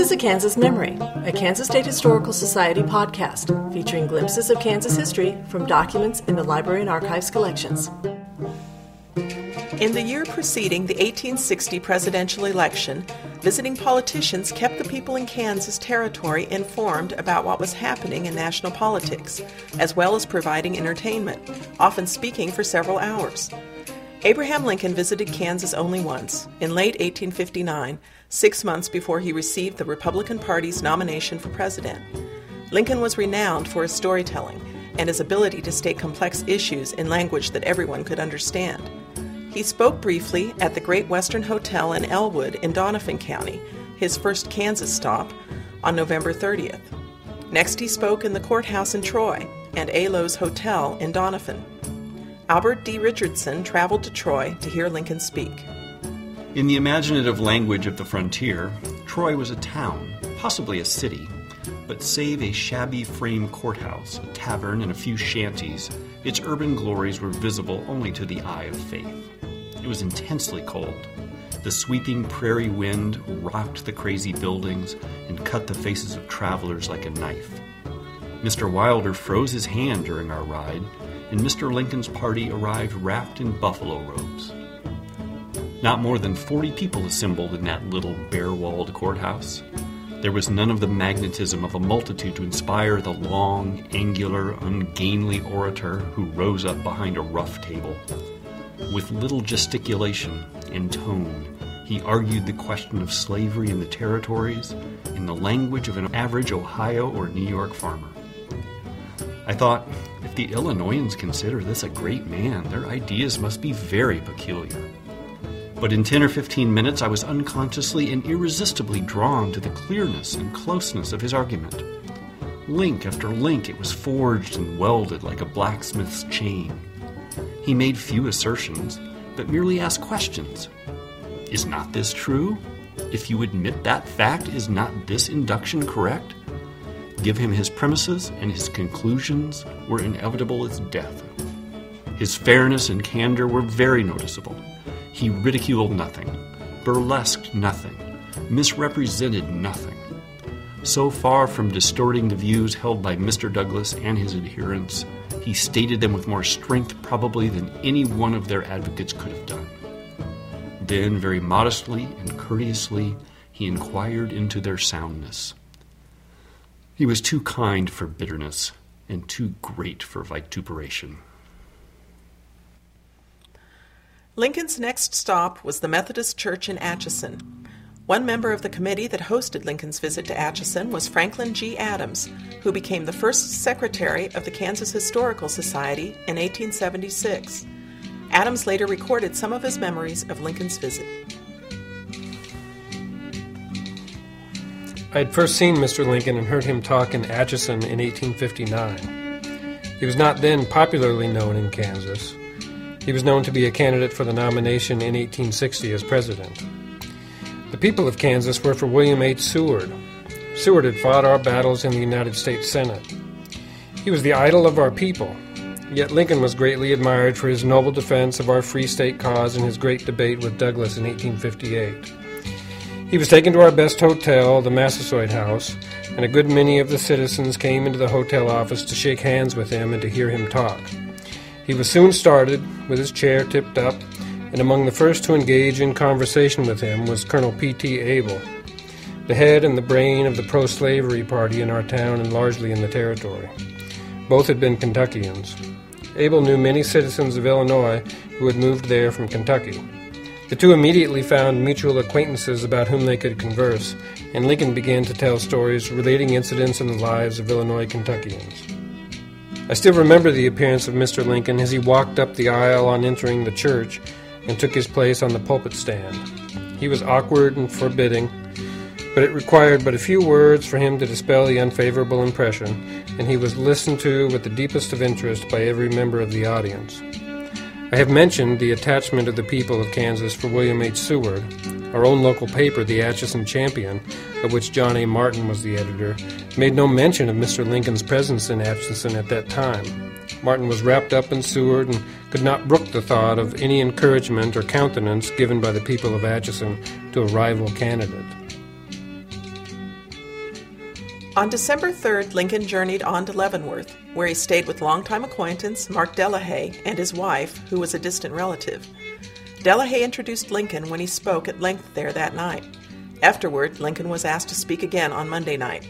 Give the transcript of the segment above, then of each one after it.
is A Kansas Memory, a Kansas State Historical Society podcast featuring glimpses of Kansas history from documents in the Library and Archives collections. In the year preceding the 1860 presidential election, visiting politicians kept the people in Kansas Territory informed about what was happening in national politics, as well as providing entertainment, often speaking for several hours. Abraham Lincoln visited Kansas only once, in late 1859, six months before he received the Republican Party's nomination for president. Lincoln was renowned for his storytelling and his ability to state complex issues in language that everyone could understand. He spoke briefly at the Great Western Hotel in Elwood in Doniphan County, his first Kansas stop, on November 30th. Next, he spoke in the courthouse in Troy and Alo's Hotel in Doniphan. Albert D. Richardson traveled to Troy to hear Lincoln speak. In the imaginative language of the frontier, Troy was a town, possibly a city, but save a shabby frame courthouse, a tavern, and a few shanties, its urban glories were visible only to the eye of faith. It was intensely cold. The sweeping prairie wind rocked the crazy buildings and cut the faces of travelers like a knife. Mr. Wilder froze his hand during our ride and Mr. Lincoln's party arrived wrapped in buffalo robes. Not more than 40 people assembled in that little bare walled courthouse. There was none of the magnetism of a multitude to inspire the long, angular, ungainly orator who rose up behind a rough table. With little gesticulation and tone, he argued the question of slavery in the territories in the language of an average Ohio or New York farmer. I thought, the Illinoisans consider this a great man, their ideas must be very peculiar. But in 10 or 15 minutes, I was unconsciously and irresistibly drawn to the clearness and closeness of his argument. Link after link, it was forged and welded like a blacksmith's chain. He made few assertions, but merely asked questions. Is not this true? If you admit that fact, is not this induction correct? Give him his premises, and his conclusions were inevitable as death. His fairness and candor were very noticeable. He ridiculed nothing, burlesqued nothing, misrepresented nothing. So far from distorting the views held by Mr. Douglas and his adherents, he stated them with more strength probably than any one of their advocates could have done. Then, very modestly and courteously, he inquired into their soundness. He was too kind for bitterness and too great for vituperation. Lincoln's next stop was the Methodist Church in Atchison. One member of the committee that hosted Lincoln's visit to Atchison was Franklin G. Adams, who became the first secretary of the Kansas Historical Society in 1876. Adams later recorded some of his memories of Lincoln's visit. I had first seen Mr. Lincoln and heard him talk in Atchison in 1859. He was not then popularly known in Kansas. He was known to be a candidate for the nomination in 1860 as president. The people of Kansas were for William H. Seward. Seward had fought our battles in the United States Senate. He was the idol of our people, yet Lincoln was greatly admired for his noble defense of our free state cause in his great debate with Douglas in 1858. He was taken to our best hotel, the Massasoit House, and a good many of the citizens came into the hotel office to shake hands with him and to hear him talk. He was soon started, with his chair tipped up, and among the first to engage in conversation with him was Colonel P.T. Abell, the head and the brain of the pro slavery party in our town and largely in the territory. Both had been Kentuckians. Abell knew many citizens of Illinois who had moved there from Kentucky. The two immediately found mutual acquaintances about whom they could converse, and Lincoln began to tell stories relating incidents in the lives of Illinois Kentuckians. I still remember the appearance of Mr. Lincoln as he walked up the aisle on entering the church and took his place on the pulpit stand. He was awkward and forbidding, but it required but a few words for him to dispel the unfavorable impression, and he was listened to with the deepest of interest by every member of the audience. I have mentioned the attachment of the people of Kansas for William H. Seward. Our own local paper, the Atchison Champion, of which John A. Martin was the editor, made no mention of Mr. Lincoln's presence in Atchison at that time. Martin was wrapped up in Seward and could not brook the thought of any encouragement or countenance given by the people of Atchison to a rival candidate. On December 3rd, Lincoln journeyed on to Leavenworth, where he stayed with longtime acquaintance Mark Delahay and his wife, who was a distant relative. Delahay introduced Lincoln when he spoke at length there that night. Afterward, Lincoln was asked to speak again on Monday night.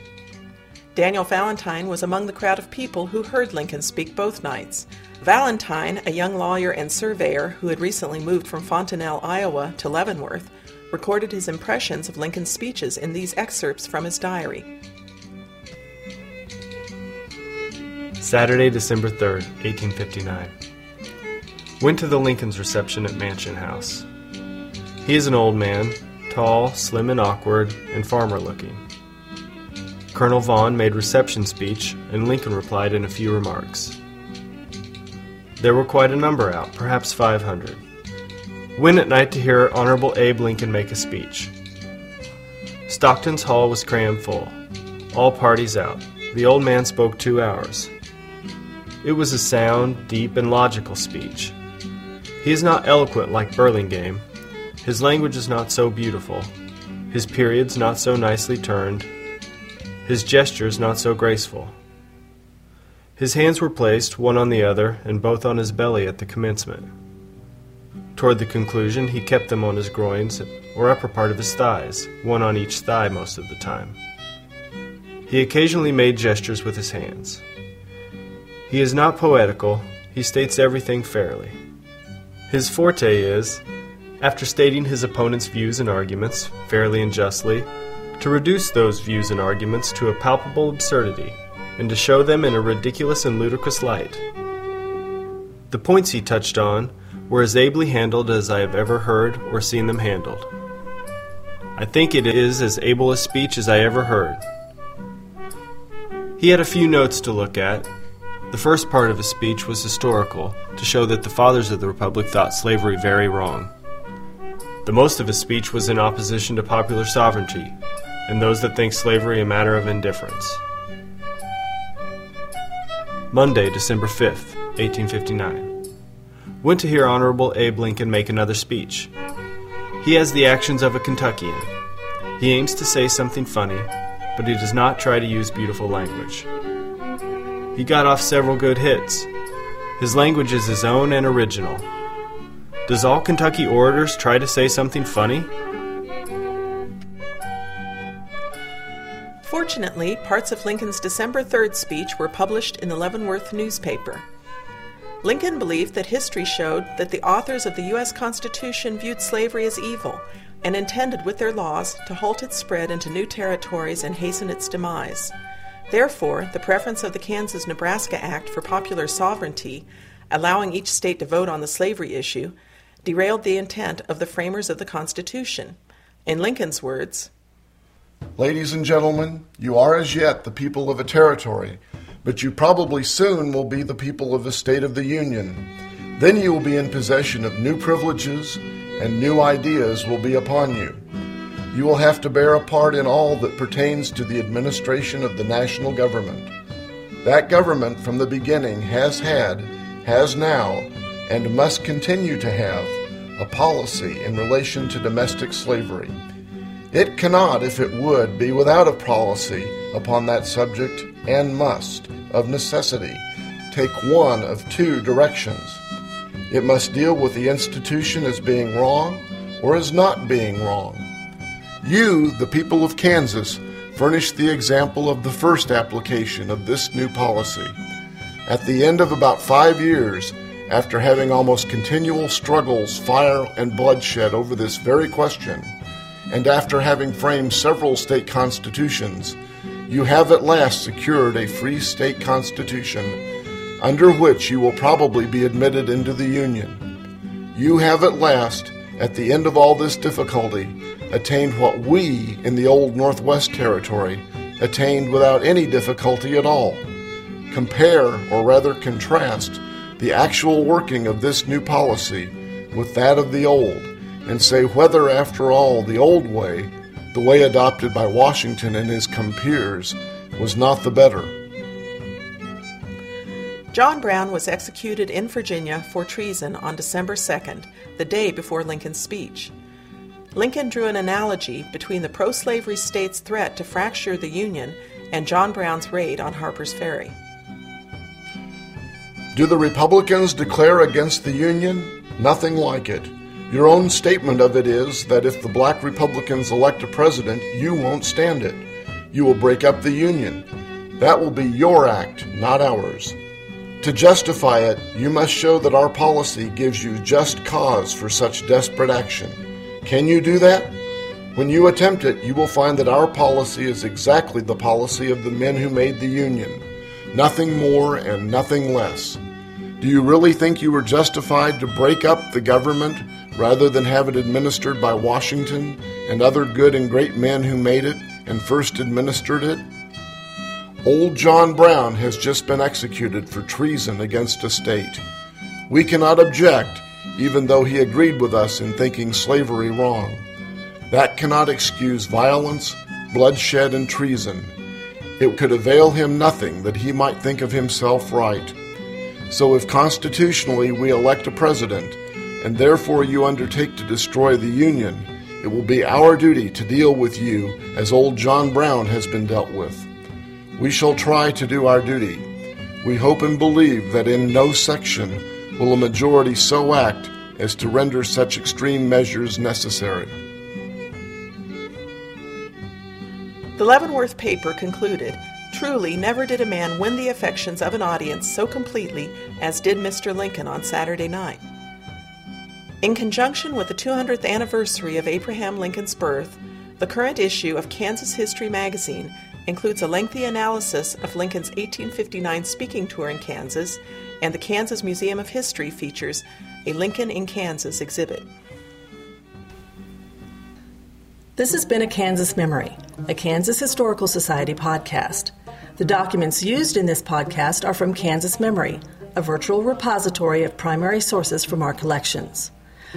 Daniel Valentine was among the crowd of people who heard Lincoln speak both nights. Valentine, a young lawyer and surveyor who had recently moved from Fontanelle, Iowa to Leavenworth, recorded his impressions of Lincoln's speeches in these excerpts from his diary. Saturday, December 3rd, 1859. Went to the Lincoln's reception at Mansion House. He is an old man, tall, slim and awkward, and farmer looking. Colonel Vaughn made reception speech, and Lincoln replied in a few remarks. There were quite a number out, perhaps 500. Went at night to hear Honorable Abe Lincoln make a speech. Stockton's hall was crammed full. All parties out. The old man spoke two hours. It was a sound, deep, and logical speech. He is not eloquent like Burlingame. His language is not so beautiful. His periods not so nicely turned. His gestures not so graceful. His hands were placed, one on the other, and both on his belly at the commencement. Toward the conclusion, he kept them on his groins or upper part of his thighs, one on each thigh most of the time. He occasionally made gestures with his hands. He is not poetical, he states everything fairly. His forte is, after stating his opponent's views and arguments, fairly and justly, to reduce those views and arguments to a palpable absurdity, and to show them in a ridiculous and ludicrous light. The points he touched on were as ably handled as I have ever heard or seen them handled. I think it is as able a speech as I ever heard. He had a few notes to look at, the first part of his speech was historical, to show that the fathers of the Republic thought slavery very wrong. The most of his speech was in opposition to popular sovereignty, and those that think slavery a matter of indifference. Monday, December 5th, 1859. Went to hear Honorable Abe Lincoln make another speech. He has the actions of a Kentuckian. He aims to say something funny, but he does not try to use beautiful language. He got off several good hits. His language is his own and original. Does all Kentucky orators try to say something funny? Fortunately, parts of Lincoln's December 3rd speech were published in the Leavenworth newspaper. Lincoln believed that history showed that the authors of the U.S. Constitution viewed slavery as evil and intended with their laws to halt its spread into new territories and hasten its demise. Therefore, the preference of the Kansas Nebraska Act for popular sovereignty, allowing each state to vote on the slavery issue, derailed the intent of the framers of the Constitution. In Lincoln's words, Ladies and gentlemen, you are as yet the people of a territory, but you probably soon will be the people of a state of the Union. Then you will be in possession of new privileges, and new ideas will be upon you. You will have to bear a part in all that pertains to the administration of the national government. That government from the beginning has had, has now, and must continue to have a policy in relation to domestic slavery. It cannot, if it would, be without a policy upon that subject and must, of necessity, take one of two directions. It must deal with the institution as being wrong or as not being wrong. You, the people of Kansas, furnished the example of the first application of this new policy. At the end of about five years, after having almost continual struggles, fire, and bloodshed over this very question, and after having framed several state constitutions, you have at last secured a free state constitution under which you will probably be admitted into the Union. You have at last, at the end of all this difficulty, attained what we in the old Northwest Territory attained without any difficulty at all. Compare, or rather contrast, the actual working of this new policy with that of the old, and say whether, after all, the old way, the way adopted by Washington and his compeers, was not the better. John Brown was executed in Virginia for treason on December 2nd, the day before Lincoln's speech. Lincoln drew an analogy between the pro slavery state's threat to fracture the Union and John Brown's raid on Harper's Ferry. Do the Republicans declare against the Union? Nothing like it. Your own statement of it is that if the black Republicans elect a president, you won't stand it. You will break up the Union. That will be your act, not ours. To justify it, you must show that our policy gives you just cause for such desperate action. Can you do that? When you attempt it, you will find that our policy is exactly the policy of the men who made the Union. Nothing more and nothing less. Do you really think you were justified to break up the government rather than have it administered by Washington and other good and great men who made it and first administered it? Old John Brown has just been executed for treason against a state. We cannot object, even though he agreed with us in thinking slavery wrong. That cannot excuse violence, bloodshed, and treason. It could avail him nothing that he might think of himself right. So, if constitutionally we elect a president, and therefore you undertake to destroy the Union, it will be our duty to deal with you as old John Brown has been dealt with. We shall try to do our duty. We hope and believe that in no section will a majority so act as to render such extreme measures necessary. The Leavenworth paper concluded Truly, never did a man win the affections of an audience so completely as did Mr. Lincoln on Saturday night. In conjunction with the 200th anniversary of Abraham Lincoln's birth, the current issue of Kansas History magazine includes a lengthy analysis of Lincoln's 1859 speaking tour in Kansas, and the Kansas Museum of History features a Lincoln in Kansas exhibit. This has been a Kansas Memory, a Kansas Historical Society podcast. The documents used in this podcast are from Kansas Memory, a virtual repository of primary sources from our collections.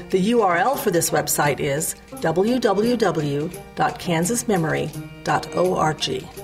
The URL for this website is www.kansasmemory.org.